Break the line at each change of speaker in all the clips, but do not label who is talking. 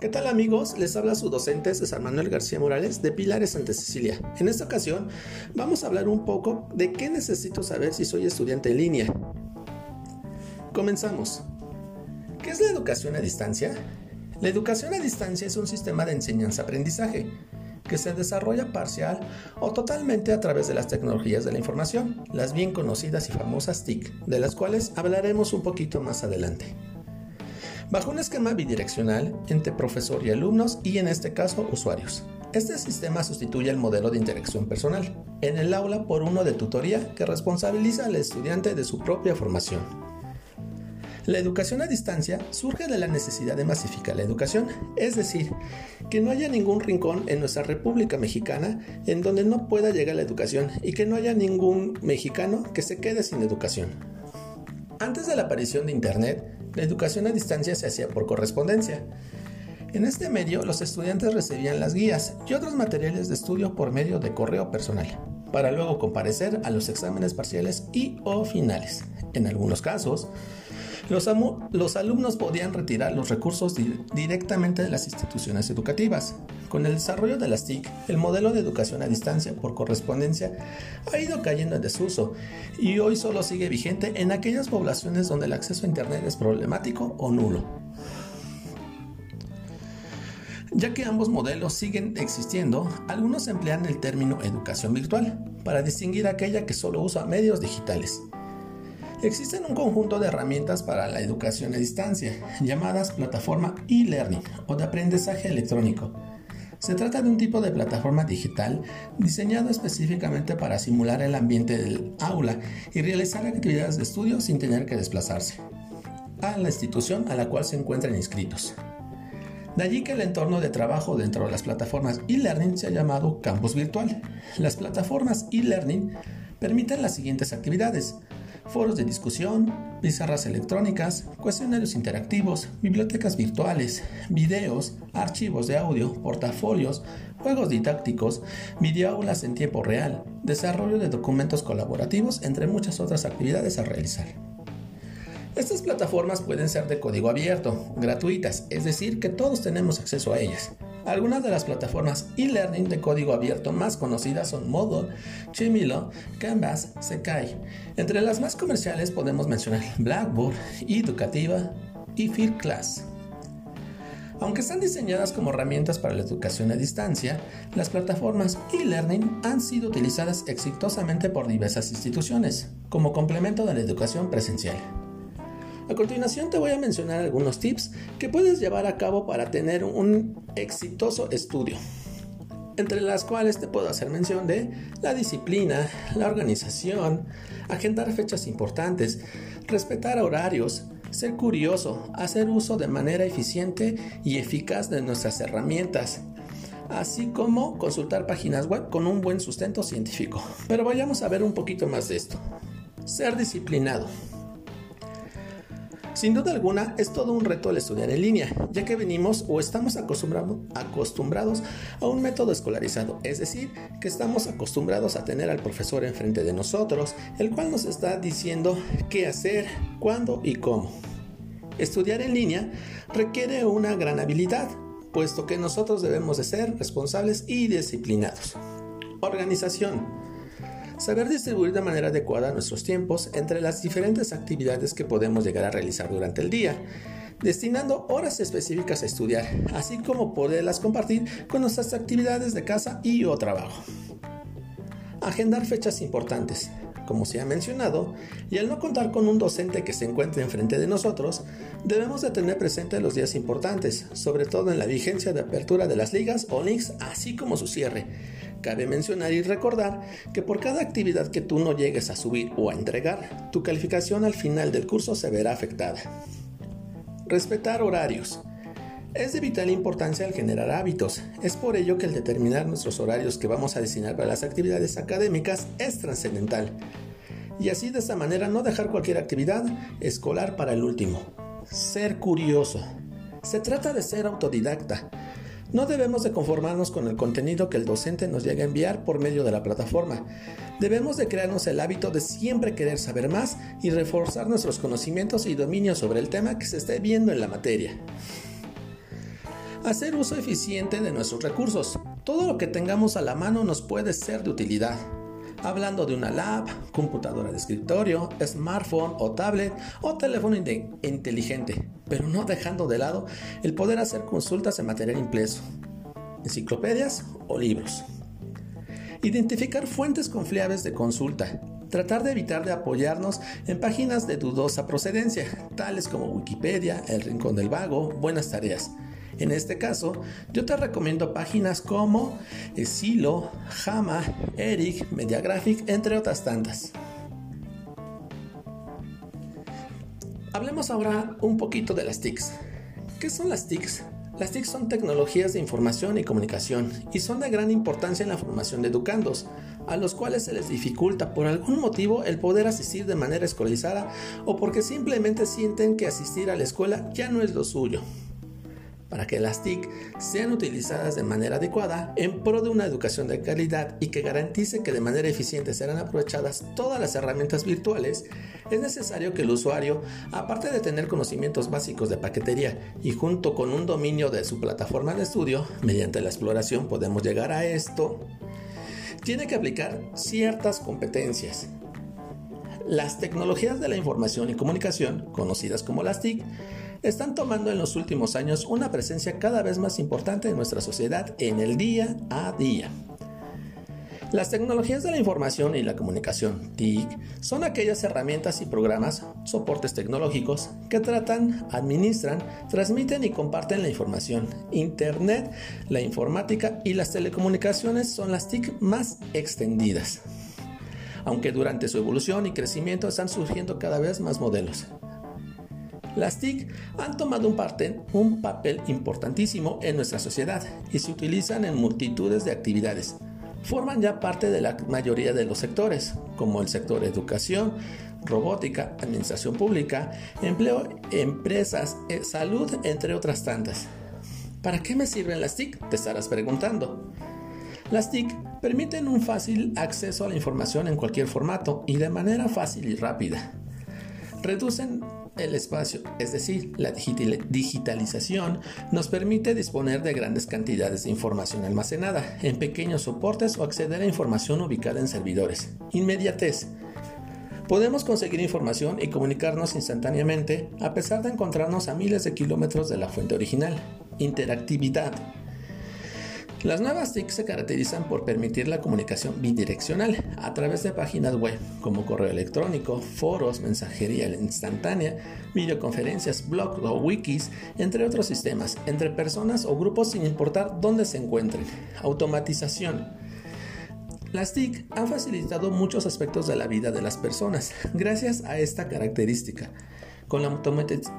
¿Qué tal amigos? Les habla su docente César Manuel García Morales de Pilares Santa Cecilia. En esta ocasión vamos a hablar un poco de qué necesito saber si soy estudiante en línea. Comenzamos. ¿Qué es la educación a distancia? La educación a distancia es un sistema de enseñanza-aprendizaje que se desarrolla parcial o totalmente a través de las tecnologías de la información, las bien conocidas y famosas TIC, de las cuales hablaremos un poquito más adelante bajo un esquema bidireccional entre profesor y alumnos y en este caso usuarios. Este sistema sustituye el modelo de interacción personal en el aula por uno de tutoría que responsabiliza al estudiante de su propia formación. La educación a distancia surge de la necesidad de masificar la educación, es decir, que no haya ningún rincón en nuestra República Mexicana en donde no pueda llegar la educación y que no haya ningún mexicano que se quede sin educación. Antes de la aparición de Internet, la educación a distancia se hacía por correspondencia. En este medio, los estudiantes recibían las guías y otros materiales de estudio por medio de correo personal, para luego comparecer a los exámenes parciales y o finales. En algunos casos, los, alumnos podían retirar los recursos directamente de las instituciones educativas. Con el desarrollo de las TIC, el modelo de educación a distancia por correspondencia ha ido cayendo en desuso y hoy solo sigue vigente en aquellas poblaciones donde el acceso a Internet es problemático o nulo. Ya que ambos modelos siguen existiendo, algunos emplean el término educación virtual para distinguir aquella que solo usa medios digitales Existen un conjunto de herramientas para la educación a distancia, llamadas plataforma e-learning o de aprendizaje electrónico. Se trata de un tipo de plataforma digital diseñado específicamente para simular el ambiente del aula y realizar actividades de estudio sin tener que desplazarse a la institución a la cual se encuentran inscritos. De allí que el entorno de trabajo dentro de las plataformas e-learning se ha llamado campus virtual. Las plataformas e-learning permiten las siguientes actividades foros de discusión, pizarras electrónicas, cuestionarios interactivos, bibliotecas virtuales, videos, archivos de audio, portafolios, juegos didácticos, videoaulas en tiempo real, desarrollo de documentos colaborativos, entre muchas otras actividades a realizar. Estas plataformas pueden ser de código abierto, gratuitas, es decir, que todos tenemos acceso a ellas. Algunas de las plataformas e-learning de código abierto más conocidas son Moodle, Chimilo, Canvas, Sekai. Entre las más comerciales podemos mencionar Blackboard, Educativa y Fieldclass. Aunque están diseñadas como herramientas para la educación a distancia, las plataformas e-learning han sido utilizadas exitosamente por diversas instituciones como complemento de la educación presencial. A continuación te voy a mencionar algunos tips que puedes llevar a cabo para tener un exitoso estudio, entre las cuales te puedo hacer mención de la disciplina, la organización, agendar fechas importantes, respetar horarios, ser curioso, hacer uso de manera eficiente y eficaz de nuestras herramientas, así como consultar páginas web con un buen sustento científico. Pero vayamos a ver un poquito más de esto. Ser disciplinado. Sin duda alguna, es todo un reto el estudiar en línea, ya que venimos o estamos acostumbrados a un método escolarizado, es decir, que estamos acostumbrados a tener al profesor enfrente de nosotros, el cual nos está diciendo qué hacer, cuándo y cómo. Estudiar en línea requiere una gran habilidad, puesto que nosotros debemos de ser responsables y disciplinados. Organización. Saber distribuir de manera adecuada nuestros tiempos entre las diferentes actividades que podemos llegar a realizar durante el día, destinando horas específicas a estudiar, así como poderlas compartir con nuestras actividades de casa y o trabajo. Agendar fechas importantes, como se ha mencionado, y al no contar con un docente que se encuentre enfrente de nosotros, debemos de tener presente los días importantes, sobre todo en la vigencia de apertura de las ligas o links, así como su cierre, Cabe mencionar y recordar que por cada actividad que tú no llegues a subir o a entregar, tu calificación al final del curso se verá afectada. Respetar horarios. Es de vital importancia al generar hábitos. Es por ello que el determinar nuestros horarios que vamos a destinar para las actividades académicas es trascendental. Y así de esta manera no dejar cualquier actividad escolar para el último. Ser curioso. Se trata de ser autodidacta no debemos de conformarnos con el contenido que el docente nos llega a enviar por medio de la plataforma. Debemos de crearnos el hábito de siempre querer saber más y reforzar nuestros conocimientos y dominio sobre el tema que se esté viendo en la materia. Hacer uso eficiente de nuestros recursos. Todo lo que tengamos a la mano nos puede ser de utilidad. Hablando de una lab, computadora de escritorio, smartphone o tablet o teléfono inteligente, pero no dejando de lado el poder hacer consultas en material impreso, enciclopedias o libros. Identificar fuentes confiables de consulta. Tratar de evitar de apoyarnos en páginas de dudosa procedencia, tales como Wikipedia, El Rincón del Vago, Buenas Tareas. En este caso, yo te recomiendo páginas como Silo, Hama, Eric, Mediagraphic, entre otras tantas. Hablemos ahora un poquito de las TICs. ¿Qué son las TICs? Las TIC son tecnologías de información y comunicación y son de gran importancia en la formación de educandos, a los cuales se les dificulta por algún motivo el poder asistir de manera escolarizada o porque simplemente sienten que asistir a la escuela ya no es lo suyo para que las TIC sean utilizadas de manera adecuada en pro de una educación de calidad y que garantice que de manera eficiente serán aprovechadas todas las herramientas virtuales, es necesario que el usuario, aparte de tener conocimientos básicos de paquetería y junto con un dominio de su plataforma de estudio, mediante la exploración podemos llegar a esto, tiene que aplicar ciertas competencias. Las tecnologías de la información y comunicación, conocidas como las TIC, están tomando en los últimos años una presencia cada vez más importante en nuestra sociedad en el día a día. Las tecnologías de la información y la comunicación, TIC, son aquellas herramientas y programas, soportes tecnológicos, que tratan, administran, transmiten y comparten la información. Internet, la informática y las telecomunicaciones son las TIC más extendidas. Aunque durante su evolución y crecimiento están surgiendo cada vez más modelos. Las TIC han tomado un, un papel importantísimo en nuestra sociedad y se utilizan en multitudes de actividades. Forman ya parte de la mayoría de los sectores, como el sector educación, robótica, administración pública, empleo, empresas, eh, salud, entre otras tantas. ¿Para qué me sirven las TIC? Te estarás preguntando. Las TIC permiten un fácil acceso a la información en cualquier formato y de manera fácil y rápida. Reducen el espacio, es decir, la digitalización, nos permite disponer de grandes cantidades de información almacenada en pequeños soportes o acceder a información ubicada en servidores. Inmediatez. Podemos conseguir información y comunicarnos instantáneamente a pesar de encontrarnos a miles de kilómetros de la fuente original. Interactividad. Las nuevas TIC se caracterizan por permitir la comunicación bidireccional a través de páginas web como correo electrónico, foros, mensajería instantánea, videoconferencias, blogs o wikis, entre otros sistemas, entre personas o grupos sin importar dónde se encuentren. Automatización. Las TIC han facilitado muchos aspectos de la vida de las personas gracias a esta característica. Con la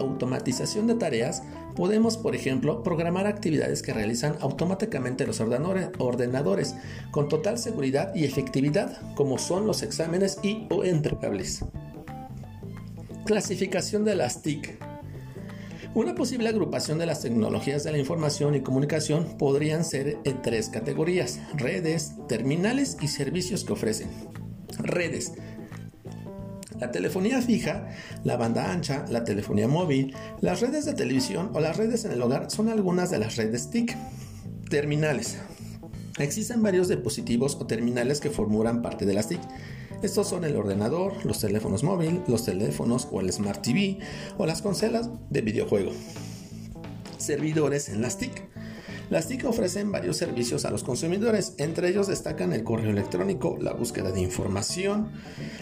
automatización de tareas, podemos, por ejemplo, programar actividades que realizan automáticamente los ordenadores con total seguridad y efectividad, como son los exámenes y o entregables. Clasificación de las TIC. Una posible agrupación de las tecnologías de la información y comunicación podrían ser en tres categorías, redes, terminales y servicios que ofrecen. Redes la telefonía fija, la banda ancha, la telefonía móvil, las redes de televisión o las redes en el hogar son algunas de las redes TIC. Terminales. Existen varios dispositivos o terminales que formulan parte de las TIC. Estos son el ordenador, los teléfonos móviles, los teléfonos o el Smart TV o las consolas de videojuego. Servidores en las TIC. Las TIC ofrecen varios servicios a los consumidores, entre ellos destacan el correo electrónico, la búsqueda de información,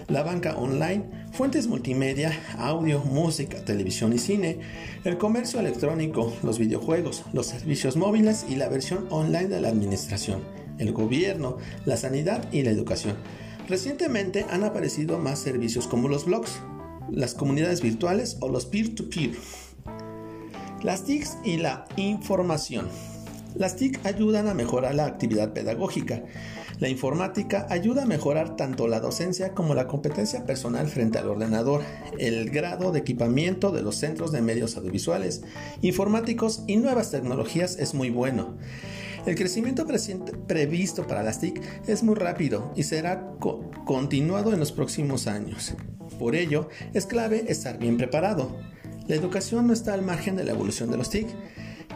la banca online, fuentes multimedia, audio, música, televisión y cine, el comercio electrónico, los videojuegos, los servicios móviles y la versión online de la administración, el gobierno, la sanidad y la educación. Recientemente han aparecido más servicios como los blogs, las comunidades virtuales o los peer-to-peer. -peer. Las TICs y la información. Las TIC ayudan a mejorar la actividad pedagógica. La informática ayuda a mejorar tanto la docencia como la competencia personal frente al ordenador, el grado de equipamiento de los centros de medios audiovisuales, informáticos y nuevas tecnologías es muy bueno. El crecimiento previsto para las TIC es muy rápido y será continuado en los próximos años. Por ello, es clave estar bien preparado. La educación no está al margen de la evolución de los TIC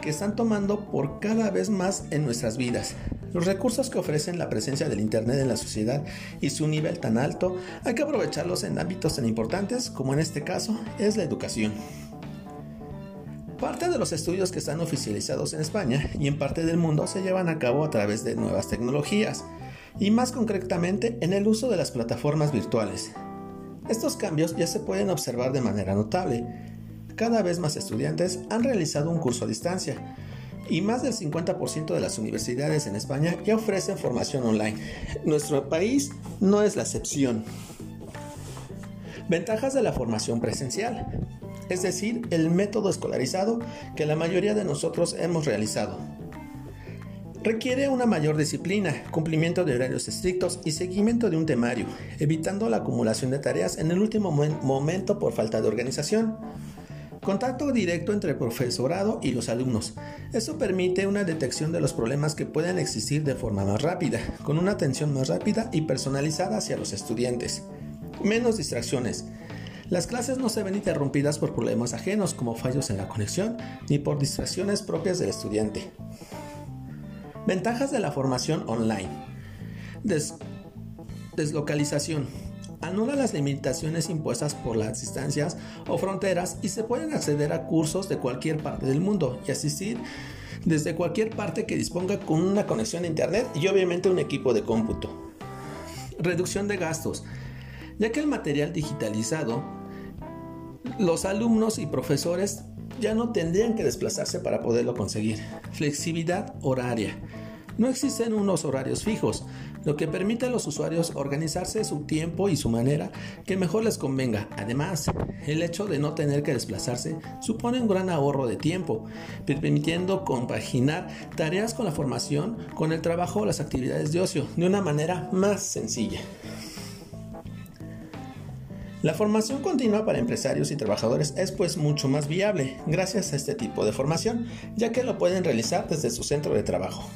que están tomando por cada vez más en nuestras vidas. Los recursos que ofrecen la presencia del Internet en la sociedad y su nivel tan alto, hay que aprovecharlos en ámbitos tan importantes como en este caso es la educación. Parte de los estudios que están oficializados en España y en parte del mundo se llevan a cabo a través de nuevas tecnologías y más concretamente en el uso de las plataformas virtuales. Estos cambios ya se pueden observar de manera notable. Cada vez más estudiantes han realizado un curso a distancia y más del 50% de las universidades en España ya ofrecen formación online. Nuestro país no es la excepción. Ventajas de la formación presencial es decir, el método escolarizado que la mayoría de nosotros hemos realizado. Requiere una mayor disciplina, cumplimiento de horarios estrictos y seguimiento de un temario, evitando la acumulación de tareas en el último momento por falta de organización. Contacto directo entre profesorado y los alumnos. Eso permite una detección de los problemas que pueden existir de forma más rápida, con una atención más rápida y personalizada hacia los estudiantes. Menos distracciones. Las clases no se ven interrumpidas por problemas ajenos como fallos en la conexión ni por distracciones propias del estudiante. Ventajas de la formación online. deslocalización. Anula las limitaciones impuestas por las distancias o fronteras y se pueden acceder a cursos de cualquier parte del mundo y asistir desde cualquier parte que disponga con una conexión a internet y obviamente un equipo de cómputo. Reducción de gastos. Ya que el material digitalizado los alumnos y profesores ya no tendrían que desplazarse para poderlo conseguir. Flexibilidad horaria. No existen unos horarios fijos, lo que permite a los usuarios organizarse su tiempo y su manera que mejor les convenga. Además, el hecho de no tener que desplazarse supone un gran ahorro de tiempo, permitiendo compaginar tareas con la formación, con el trabajo o las actividades de ocio de una manera más sencilla. La formación continua para empresarios y trabajadores es pues mucho más viable gracias a este tipo de formación, ya que lo pueden realizar desde su centro de trabajo.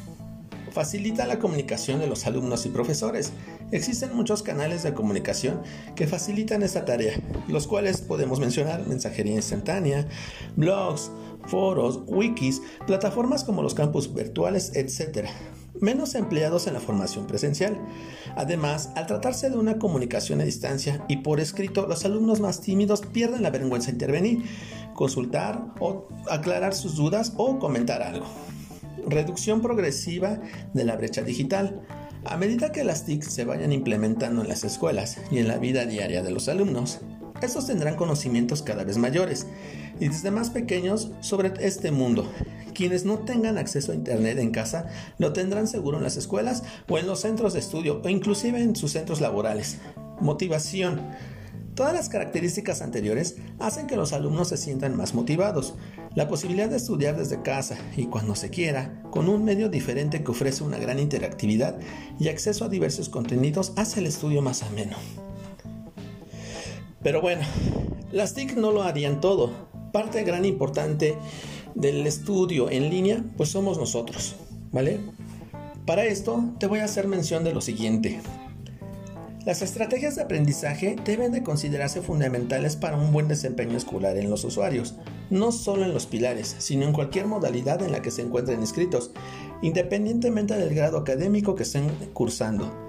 Facilita la comunicación de los alumnos y profesores. Existen muchos canales de comunicación que facilitan esta tarea, los cuales podemos mencionar mensajería instantánea, blogs, foros, wikis, plataformas como los campus virtuales, etc menos empleados en la formación presencial. Además, al tratarse de una comunicación a distancia y por escrito, los alumnos más tímidos pierden la vergüenza de intervenir, consultar o aclarar sus dudas o comentar algo. Reducción progresiva de la brecha digital. A medida que las TIC se vayan implementando en las escuelas y en la vida diaria de los alumnos, estos tendrán conocimientos cada vez mayores y desde más pequeños sobre este mundo quienes no tengan acceso a Internet en casa lo tendrán seguro en las escuelas o en los centros de estudio o inclusive en sus centros laborales. Motivación. Todas las características anteriores hacen que los alumnos se sientan más motivados. La posibilidad de estudiar desde casa y cuando se quiera, con un medio diferente que ofrece una gran interactividad y acceso a diversos contenidos, hace el estudio más ameno. Pero bueno, las TIC no lo harían todo. Parte gran importante del estudio en línea, pues somos nosotros, ¿vale? Para esto te voy a hacer mención de lo siguiente. Las estrategias de aprendizaje deben de considerarse fundamentales para un buen desempeño escolar en los usuarios, no solo en los pilares, sino en cualquier modalidad en la que se encuentren inscritos, independientemente del grado académico que estén cursando.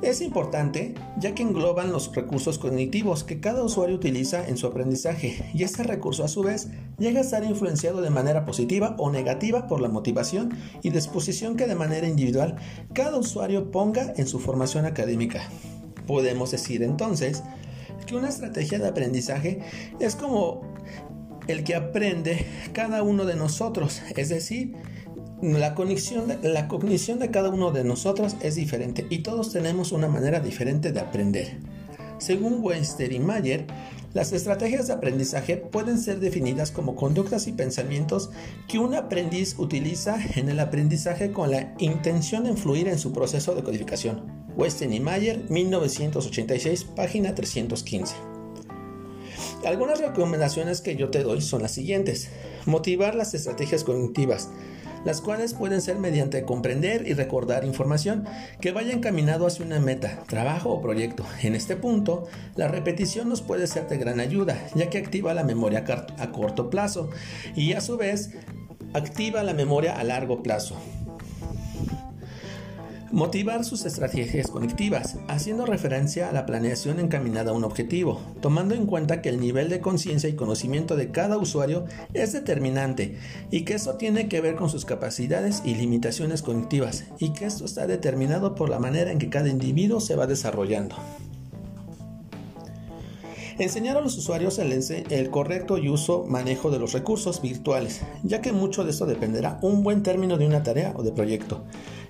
Es importante ya que engloban los recursos cognitivos que cada usuario utiliza en su aprendizaje y este recurso a su vez llega a estar influenciado de manera positiva o negativa por la motivación y disposición que de manera individual cada usuario ponga en su formación académica. Podemos decir entonces que una estrategia de aprendizaje es como el que aprende cada uno de nosotros, es decir, la cognición, de, la cognición de cada uno de nosotros es diferente y todos tenemos una manera diferente de aprender. Según Webster y Mayer, las estrategias de aprendizaje pueden ser definidas como conductas y pensamientos que un aprendiz utiliza en el aprendizaje con la intención de influir en su proceso de codificación. Weston y Mayer, 1986, página 315. Algunas recomendaciones que yo te doy son las siguientes. Motivar las estrategias cognitivas las cuales pueden ser mediante comprender y recordar información que vaya encaminado hacia una meta, trabajo o proyecto. En este punto, la repetición nos puede ser de gran ayuda, ya que activa la memoria a corto plazo y a su vez Activa la memoria a largo plazo. Motivar sus estrategias conectivas, haciendo referencia a la planeación encaminada a un objetivo, tomando en cuenta que el nivel de conciencia y conocimiento de cada usuario es determinante y que eso tiene que ver con sus capacidades y limitaciones cognitivas y que esto está determinado por la manera en que cada individuo se va desarrollando. Enseñar a los usuarios el, el, correcto y uso manejo de los recursos virtuales, ya que mucho de esto dependerá un buen término de una tarea o de proyecto,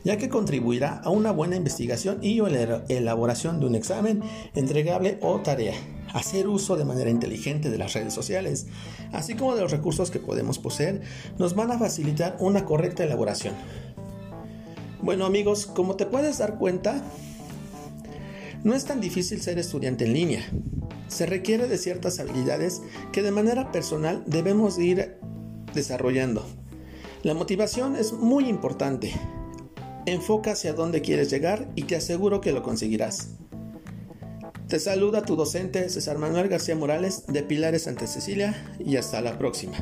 ya que contribuirá a una buena investigación y elaboración de un examen entregable o tarea. Hacer uso de manera inteligente de las redes sociales, así como de los recursos que podemos poseer, nos van a facilitar una correcta elaboración. Bueno amigos, como te puedes dar cuenta, no es tan difícil ser estudiante en línea se requiere de ciertas habilidades que de manera personal debemos ir desarrollando. La motivación es muy importante. Enfoca hacia dónde quieres llegar y te aseguro que lo conseguirás. Te saluda tu docente César Manuel García Morales de Pilares Santa Cecilia y hasta la próxima.